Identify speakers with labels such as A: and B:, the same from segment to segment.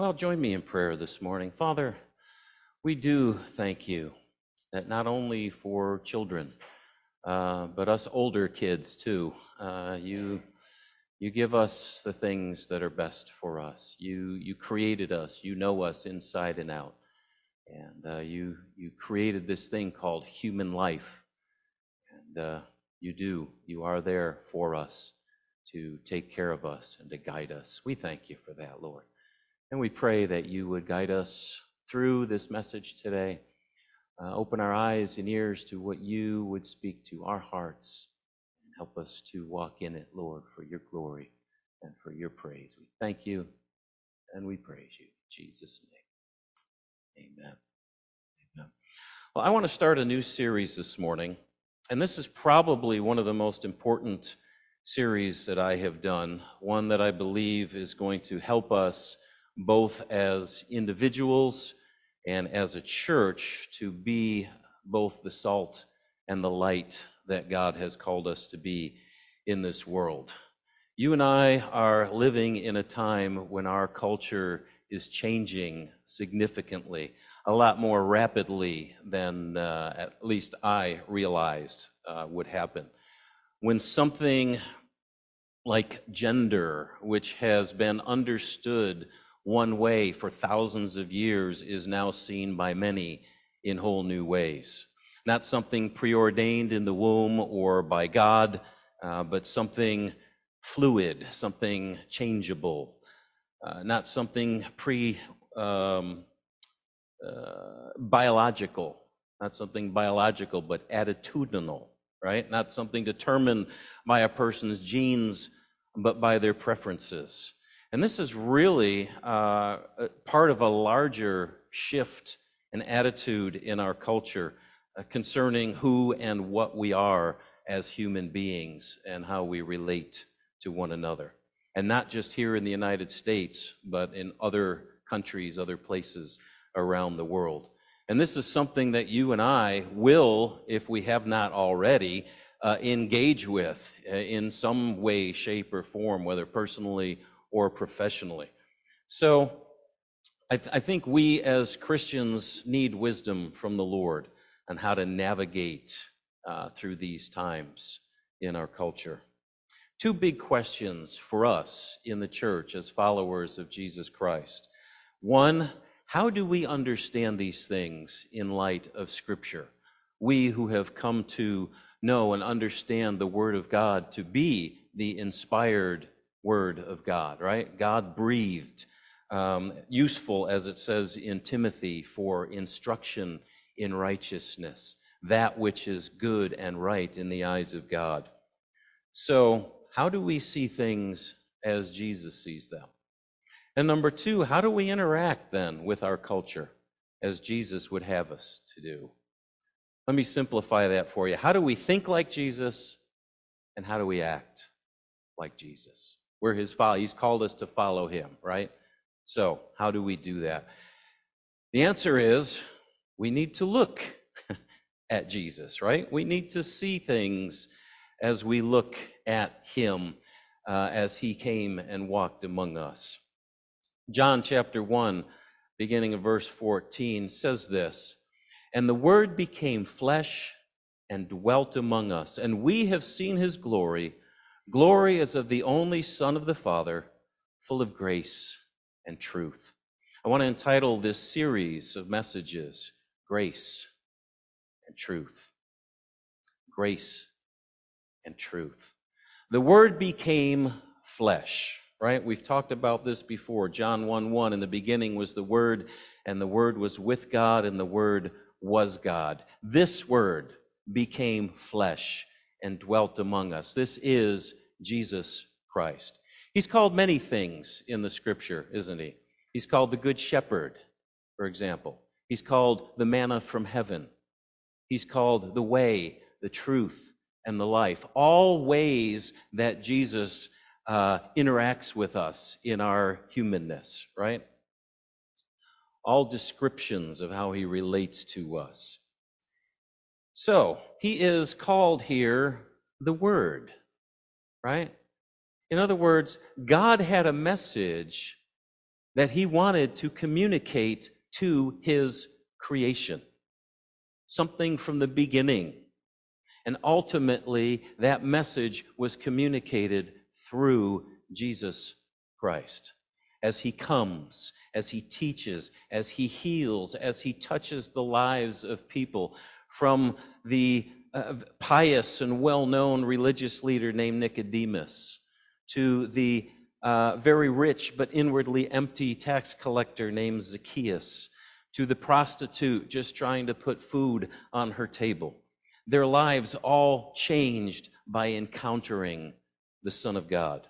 A: Well, join me in prayer this morning. Father, we do thank you that not only for children, uh, but us older kids too, uh, you you give us the things that are best for us. You you created us. You know us inside and out, and uh, you you created this thing called human life, and uh, you do. You are there for us to take care of us and to guide us. We thank you for that, Lord. And we pray that you would guide us through this message today. Uh, open our eyes and ears to what you would speak to our hearts and help us to walk in it, Lord, for your glory and for your praise. We thank you and we praise you. In Jesus' name. Amen. Amen. Well, I want to start a new series this morning, and this is probably one of the most important series that I have done, one that I believe is going to help us both as individuals and as a church to be both the salt and the light that God has called us to be in this world. You and I are living in a time when our culture is changing significantly, a lot more rapidly than uh, at least I realized uh, would happen. When something like gender, which has been understood one way for thousands of years is now seen by many in whole new ways. Not something preordained in the womb or by God, uh, but something fluid, something changeable, uh, not something pre um, uh, biological, not something biological, but attitudinal, right? Not something determined by a person's genes, but by their preferences. And this is really uh, part of a larger shift in attitude in our culture uh, concerning who and what we are as human beings and how we relate to one another. And not just here in the United States, but in other countries, other places around the world. And this is something that you and I will, if we have not already, uh, engage with uh, in some way, shape, or form, whether personally or professionally. So I, th- I think we as Christians need wisdom from the Lord on how to navigate uh, through these times in our culture. Two big questions for us in the church as followers of Jesus Christ. One, how do we understand these things in light of Scripture? We who have come to know and understand the Word of God to be the inspired Word of God, right? God breathed, um, useful, as it says in Timothy, for instruction in righteousness, that which is good and right in the eyes of God. So, how do we see things as Jesus sees them? And number two, how do we interact then with our culture as Jesus would have us to do? Let me simplify that for you. How do we think like Jesus, and how do we act like Jesus? We're his follow. He's called us to follow him, right? So, how do we do that? The answer is we need to look at Jesus, right? We need to see things as we look at him uh, as he came and walked among us. John chapter 1, beginning of verse 14, says this And the Word became flesh and dwelt among us, and we have seen his glory Glory is of the only Son of the Father, full of grace and truth. I want to entitle this series of messages Grace and Truth. Grace and Truth. The Word became flesh, right? We've talked about this before. John 1 1, in the beginning was the Word, and the Word was with God, and the Word was God. This Word became flesh and dwelt among us. This is Jesus Christ. He's called many things in the scripture, isn't he? He's called the Good Shepherd, for example. He's called the manna from heaven. He's called the way, the truth, and the life. All ways that Jesus uh, interacts with us in our humanness, right? All descriptions of how he relates to us. So, he is called here the Word right? In other words, God had a message that he wanted to communicate to his creation. Something from the beginning. And ultimately, that message was communicated through Jesus Christ. As he comes, as he teaches, as he heals, as he touches the lives of people, from the uh, pious and well known religious leader named Nicodemus to the uh, very rich but inwardly empty tax collector named Zacchaeus to the prostitute just trying to put food on her table. Their lives all changed by encountering the Son of God.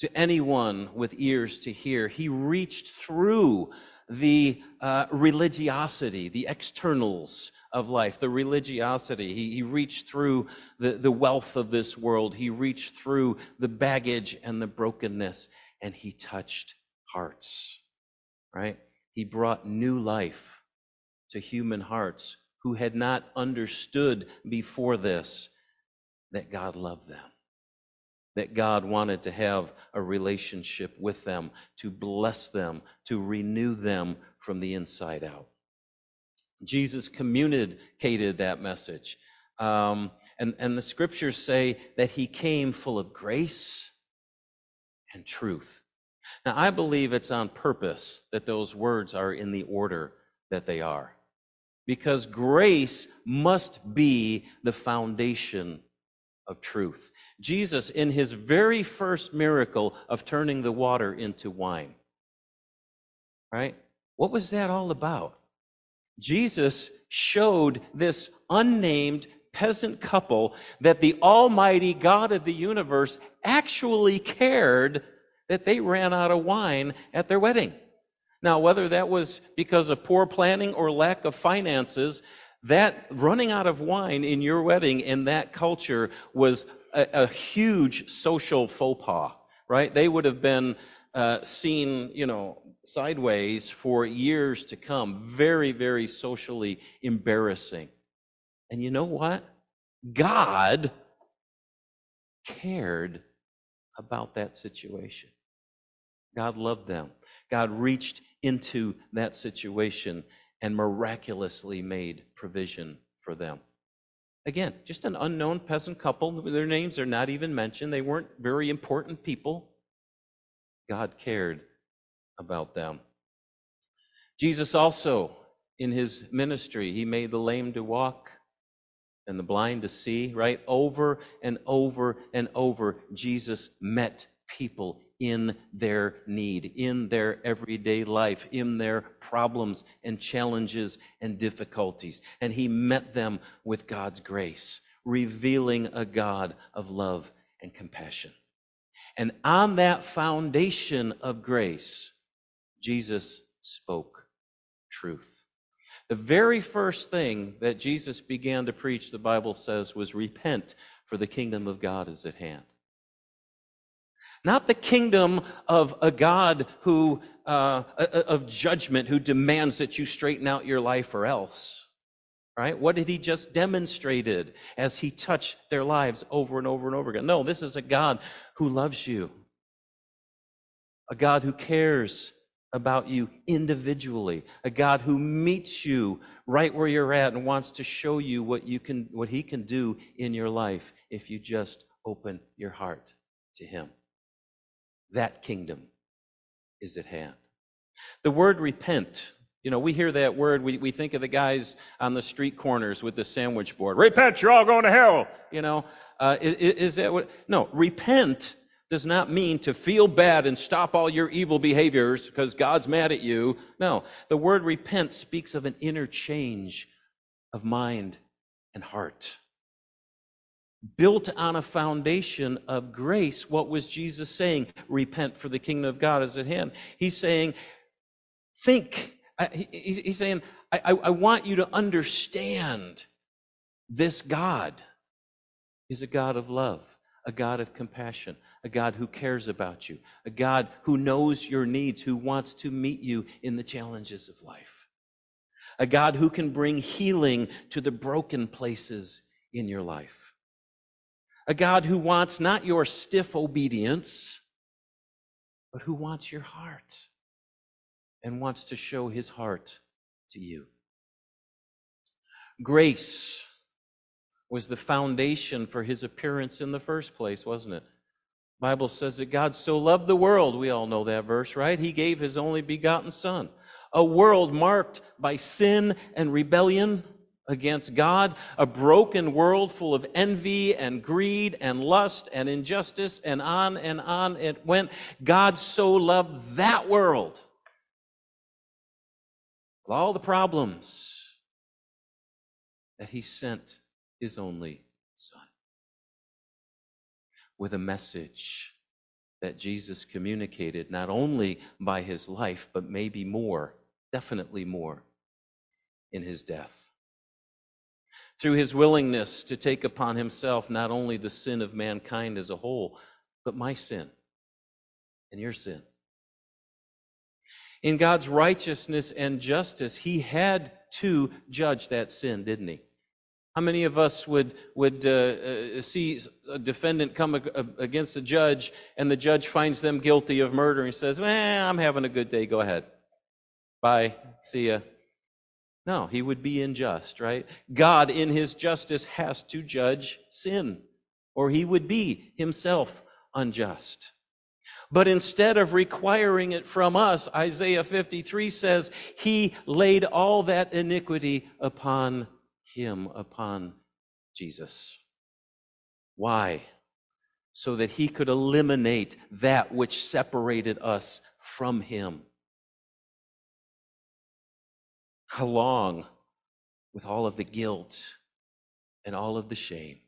A: To anyone with ears to hear, he reached through the uh, religiosity, the externals of life, the religiosity. He, he reached through the, the wealth of this world. He reached through the baggage and the brokenness, and he touched hearts, right? He brought new life to human hearts who had not understood before this that God loved them that God wanted to have a relationship with them, to bless them, to renew them from the inside out. Jesus communicated that message. Um, and, and the scriptures say that he came full of grace and truth. Now, I believe it's on purpose that those words are in the order that they are. Because grace must be the foundation of truth. Jesus, in his very first miracle of turning the water into wine, right? What was that all about? Jesus showed this unnamed peasant couple that the Almighty God of the universe actually cared that they ran out of wine at their wedding. Now, whether that was because of poor planning or lack of finances, that running out of wine in your wedding in that culture was a, a huge social faux pas, right? They would have been uh, seen, you know, sideways for years to come. Very, very socially embarrassing. And you know what? God cared about that situation. God loved them. God reached into that situation and miraculously made provision for them. Again, just an unknown peasant couple. Their names are not even mentioned. They weren't very important people. God cared about them. Jesus also, in his ministry, he made the lame to walk and the blind to see, right? Over and over and over, Jesus met people in their need, in their everyday life, in their problems and challenges and difficulties. And he met them with God's grace, revealing a God of love and compassion. And on that foundation of grace, Jesus spoke truth. The very first thing that Jesus began to preach, the Bible says, was repent, for the kingdom of God is at hand. Not the kingdom of a God who, uh, of judgment, who demands that you straighten out your life or else. Right? What did he just demonstrated as he touched their lives over and over and over again? No, this is a God who loves you. A God who cares about you individually. A God who meets you right where you're at and wants to show you what you can, what he can do in your life if you just open your heart to him. That kingdom is at hand. The word repent, you know, we hear that word, we, we think of the guys on the street corners with the sandwich board. Repent, you're all going to hell. You know, uh, is, is that what? No, repent does not mean to feel bad and stop all your evil behaviors because God's mad at you. No, the word repent speaks of an interchange of mind and heart built on a foundation of grace. What was Jesus saying? Repent, for the kingdom of God is at hand. He's saying, think. Uh, he's saying, I, I want you to understand this God is a God of love, a God of compassion, a God who cares about you, a God who knows your needs, who wants to meet you in the challenges of life, a God who can bring healing to the broken places in your life. A God who wants not your stiff obedience, but who wants your heart. and wants to show his heart to you. Grace was the foundation for his appearance in the first place, wasn't it? Bible says that God so loved the world, we all know that verse, right? He gave his only begotten son. A world marked by sin and rebellion against God, a broken world full of envy and greed and lust and injustice and on and on it went. God so loved that world. With all the problems that he sent his only Son. With a message that Jesus communicated not only by his life, but maybe more, definitely more, in his death. Through his willingness to take upon himself not only the sin of mankind as a whole, but my sin and your sin. In God's righteousness and justice, he had to judge that sin, didn't he? How many of us would would uh, uh, see a defendant come against a judge, and the judge finds them guilty of murder, and says, "Well, I'm having a good day. Go ahead. Bye. See ya." No, he would be unjust, right? God, in His justice, has to judge sin, or He would be Himself unjust. But instead of requiring it from us, Isaiah 53 says, He laid all that iniquity upon him upon Jesus. Why? So that he could eliminate that which separated us from him. Along with all of the guilt and all of the shame,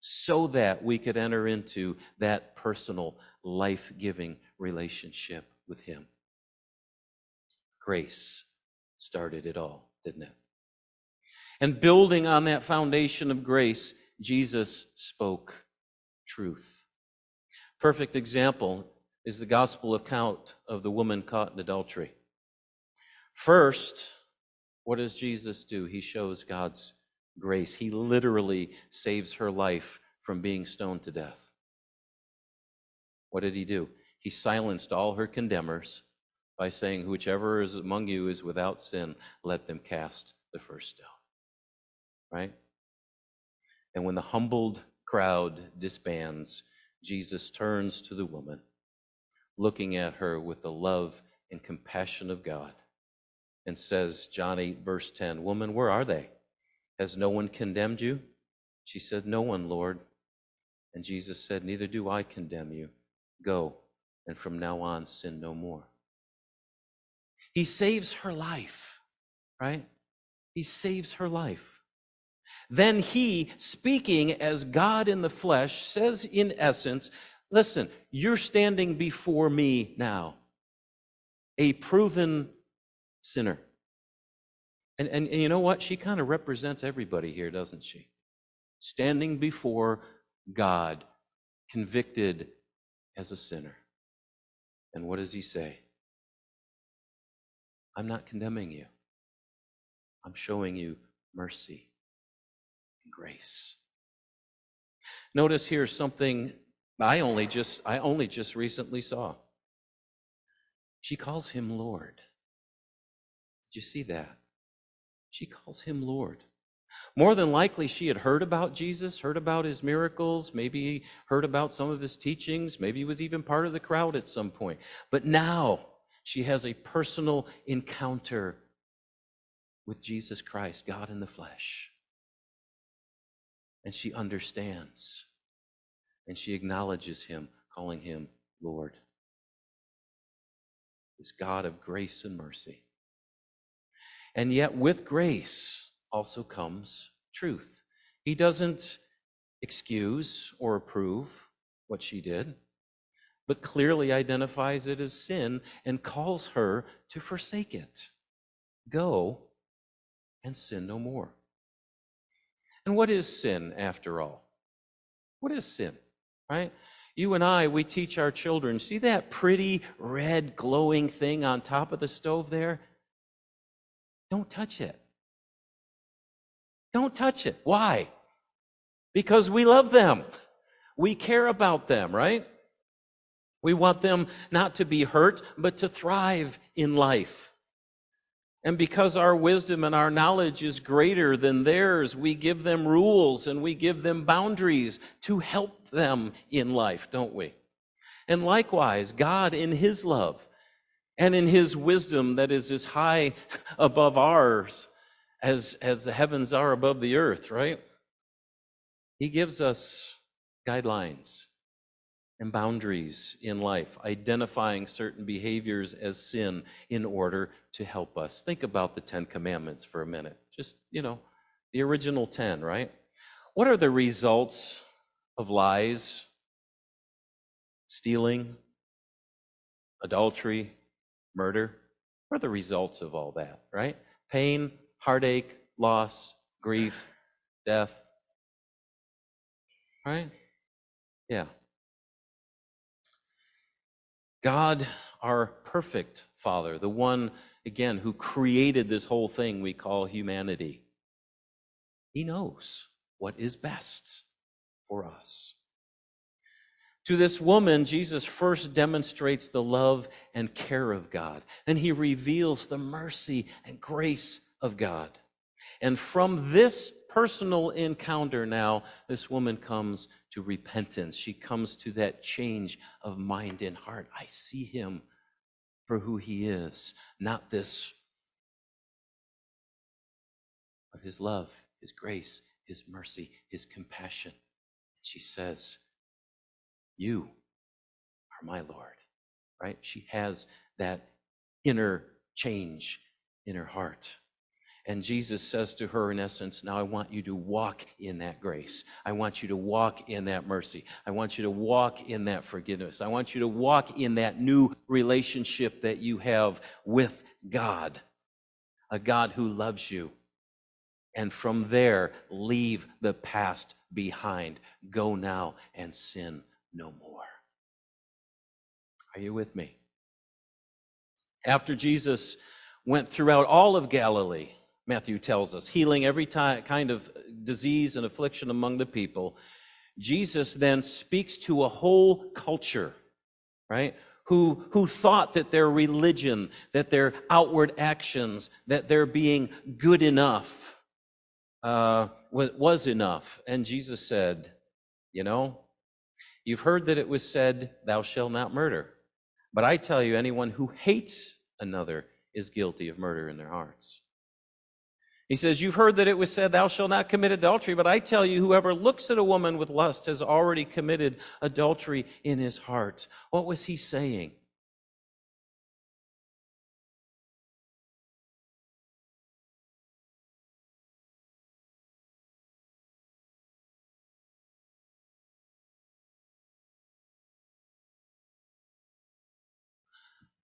A: so that we could enter into that personal, life giving relationship with him. Grace started it all, didn't it? And building on that foundation of grace, Jesus spoke truth. Perfect example is the gospel account of the woman caught in adultery. First, what does Jesus do? He shows God's grace. He literally saves her life from being stoned to death. What did he do? He silenced all her condemners by saying, Whichever is among you is without sin, let them cast the first stone right? And when the humbled crowd disbands, Jesus turns to the woman, looking at her with the love and compassion of God, and says, John 8, verse 10, Woman, where are they? Has no one condemned you? She said, No one, Lord. And Jesus said, Neither do I condemn you. Go, and from now on sin no more. He saves her life, right? He saves her life. Then he, speaking as God in the flesh, says in essence, Listen, you're standing before me now, a proven sinner. And, and, and you know what? She kind of represents everybody here, doesn't she? Standing before God, convicted as a sinner. And what does he say? I'm not condemning you. I'm showing you mercy and grace. Notice here something I only just I only just recently saw. She calls him Lord. You see that? She calls him Lord. More than likely, she had heard about Jesus, heard about his miracles, maybe heard about some of his teachings, maybe was even part of the crowd at some point. But now she has a personal encounter with Jesus Christ, God in the flesh and she understands. And she acknowledges him, calling him Lord. This God of grace and mercy. And yet, with grace also comes truth. He doesn't excuse or approve what she did, but clearly identifies it as sin and calls her to forsake it. Go and sin no more. And what is sin, after all? What is sin, right? You and I, we teach our children see that pretty red glowing thing on top of the stove there? Don't touch it. Don't touch it. Why? Because we love them. We care about them, right? We want them not to be hurt, but to thrive in life. And because our wisdom and our knowledge is greater than theirs, we give them rules and we give them boundaries to help them in life, don't we? And likewise, God in His love and in His wisdom that is as high above ours as, as the heavens are above the earth, right? He gives us guidelines and boundaries in life, identifying certain behaviors as sin in order to help us. Think about the Ten Commandments for a minute. Just, you know, the original ten, right? What are the results of lies, stealing, adultery, murder? Are the results of all that, right? Pain, heartache, loss, grief, death. Right? Yeah. God, our perfect Father, the one, again, who created this whole thing we call humanity, He knows what is best for us. To this woman, Jesus first demonstrates the love and care of God, and he reveals the mercy and grace of God. And from this personal encounter now, this woman comes to repentance. She comes to that change of mind and heart. I see him for who he is, not this, but his love, his grace, his mercy, his compassion. And she says, You are my Lord. Right? She has that inner change in her heart. And Jesus says to her, in essence, Now I want you to walk in that grace. I want you to walk in that mercy. I want you to walk in that forgiveness. I want you to walk in that new relationship that you have with God, a God who loves you. And from there, leave the past behind. Go now and sin no more. Are you with me? After Jesus went throughout all of Galilee, Matthew tells us, healing every kind of disease and affliction among the people. Jesus then speaks to a whole culture, right? Who, who thought that their religion, that their outward actions, that their being good enough uh, was enough. And Jesus said, You know, you've heard that it was said, Thou shalt not murder. But I tell you, anyone who hates another is guilty of murder in their hearts. He says, You've heard that it was said, Thou shalt not commit adultery, but I tell you, whoever looks at a woman with lust has already committed adultery in his heart. What was he saying?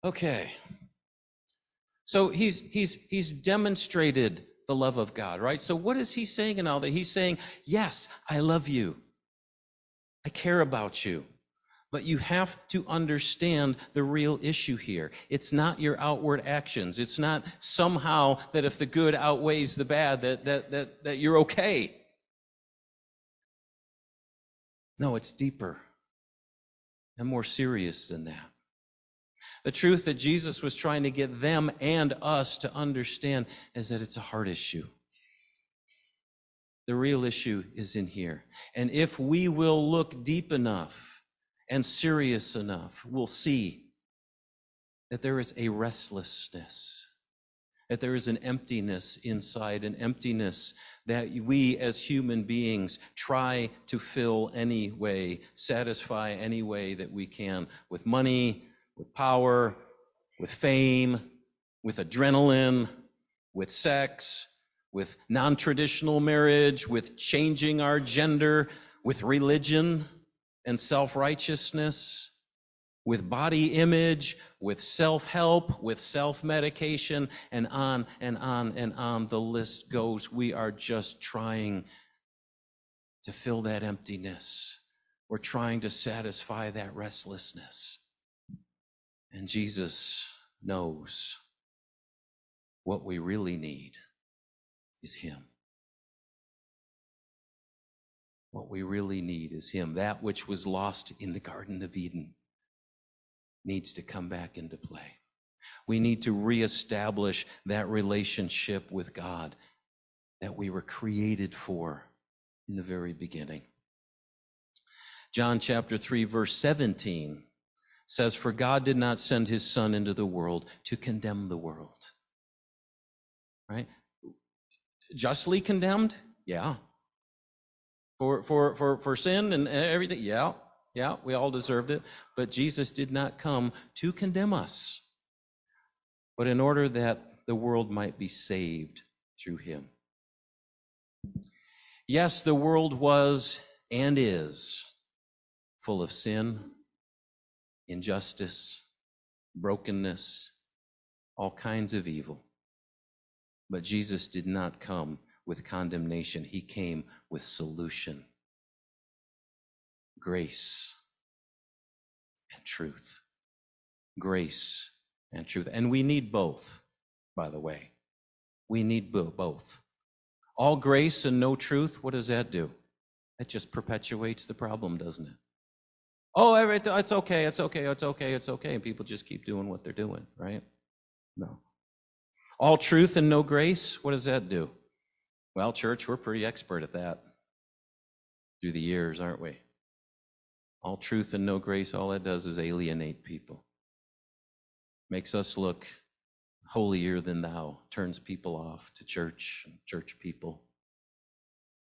A: Okay. So he's he's he's demonstrated the love of God, right? So what is he saying in all that? He's saying, "Yes, I love you. I care about you." But you have to understand the real issue here. It's not your outward actions. It's not somehow that if the good outweighs the bad that that that, that you're okay. No, it's deeper and more serious than that. The truth that Jesus was trying to get them and us to understand is that it's a heart issue. The real issue is in here. And if we will look deep enough and serious enough, we'll see that there is a restlessness, that there is an emptiness inside, an emptiness that we as human beings try to fill any way, satisfy any way that we can with money, with power, with fame, with adrenaline, with sex, with non traditional marriage, with changing our gender, with religion and self righteousness, with body image, with self help, with self medication, and on and on and on the list goes. We are just trying to fill that emptiness. We're trying to satisfy that restlessness. And Jesus knows what we really need is Him. What we really need is Him, that which was lost in the Garden of Eden. needs to come back into play. We need to reestablish that relationship with God that we were created for in the very beginning. John chapter 3, verse 17 says, For God did not send his Son into the world to condemn the world. Right? Justly condemned? Yeah. For, for, for, for sin and everything? Yeah. Yeah, we all deserved it. But Jesus did not come to condemn us, but in order that the world might be saved through him. Yes, the world was and is full of sin, injustice, brokenness, all kinds of evil. But Jesus did not come with condemnation, He came with solution, grace, and truth. Grace and truth. And we need both, by the way. We need both. All grace and no truth, what does that do? That just perpetuates the problem, doesn't it? Oh, it's okay, it's okay, it's okay, it's okay. And people just keep doing what they're doing, right? No. All truth and no grace, what does that do? Well, church, we're pretty expert at that through the years, aren't we? All truth and no grace, all that does is alienate people. Makes us look holier than thou, turns people off to church, and church people.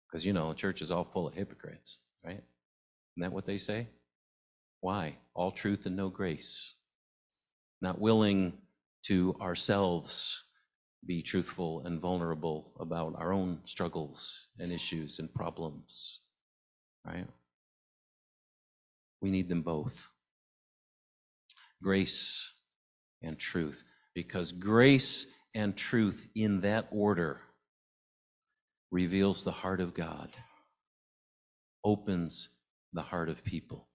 A: Because, you know, the church is all full of hypocrites, right? Isn't that what they say? Why? All truth and no grace. Not willing to ourselves be truthful and vulnerable about our own struggles and issues and problems. Right? We need them both grace and truth. Because grace and truth in that order reveals the heart of God, opens the heart of people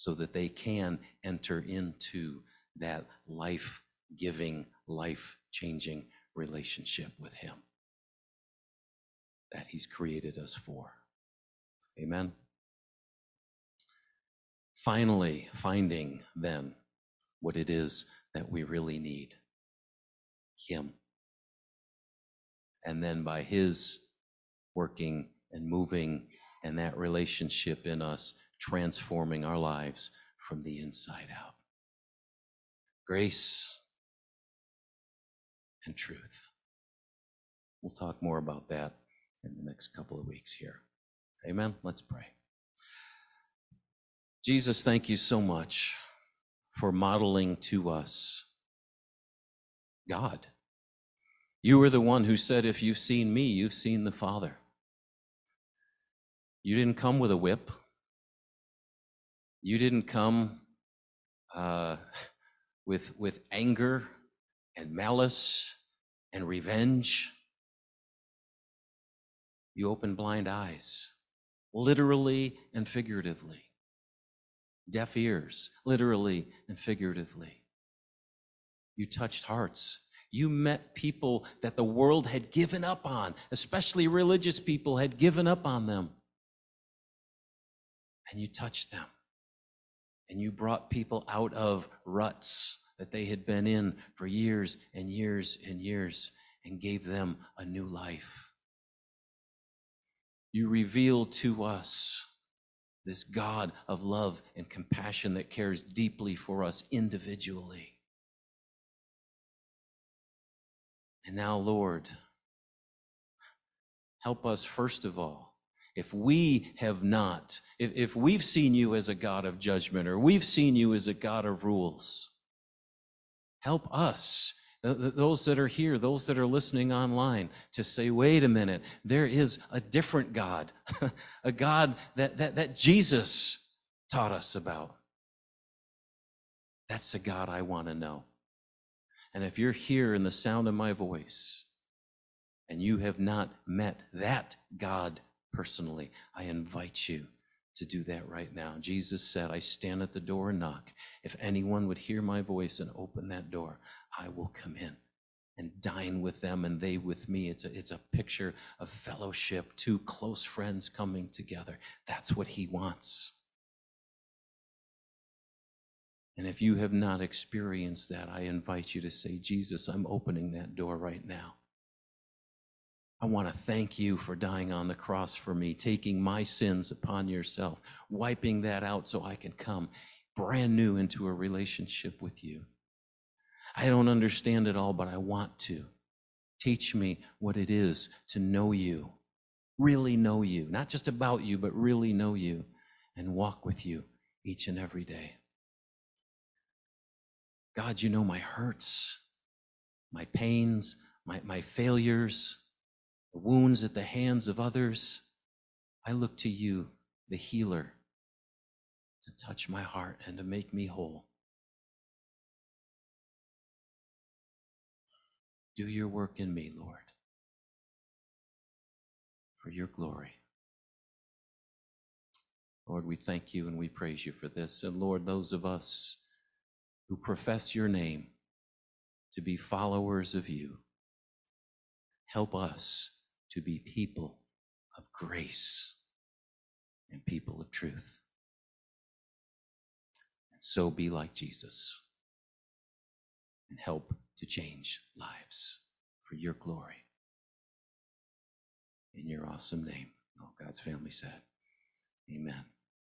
A: so that they can enter into that life giving, life changing relationship with Him that He's created us for. Amen. Finally, finding then what it is that we really need Him. And then by His working and moving and that relationship in us, transforming our lives from the inside out. Grace and truth. We'll talk more about that in the next couple of weeks here. Amen. Let's pray. Jesus, thank you so much for modeling to us God. You were the one who said, If you've seen me, you've seen the Father. You didn't come with a whip. You didn't come uh, with, with anger and malice and revenge. You opened blind eyes, literally and figuratively. Deaf ears, literally and figuratively. You touched hearts. You met people that the world had given up on, especially religious people had given up on them. And you touched them and you brought people out of ruts that they had been in for years and years and years and gave them a new life. You revealed to us this God of love and compassion that cares deeply for us individually. And now, Lord, help us first of all if we have not, if, if we've seen you as a God of judgment or we've seen you as a God of rules, help us, those that are here, those that are listening online, to say, wait a minute, there is a different God, a God that, that, that Jesus taught us about. That's the God I want to know. And if you're here in the sound of my voice and you have not met that God personally. I invite you to do that right now. Jesus said, I stand at the door and knock. If anyone would hear my voice and open that door, I will come in and dine with them and they with me. It's a, it's a picture of fellowship, two close friends coming together. That's what he wants. And if you have not experienced that, I invite you to say, Jesus, I'm opening that door right now. I want to thank you for dying on the cross for me, taking my sins upon yourself, wiping that out so I can come brand new into a relationship with you. I don't understand it all, but I want to. Teach me what it is to know you, really know you, not just about you, but really know you and walk with you each and every day. God, you know my hurts, my pains, my, my failures, the wounds at the hands of others. I look to you, the healer, to touch my heart and to make me whole. Do your work in me, Lord, for your glory. Lord, we thank you and we praise you for this. And Lord, those of us who profess your name to be followers of you, help us to be people of grace and people of truth. And so be like Jesus and help to change lives for your glory. In your awesome name, all God's family said, Amen.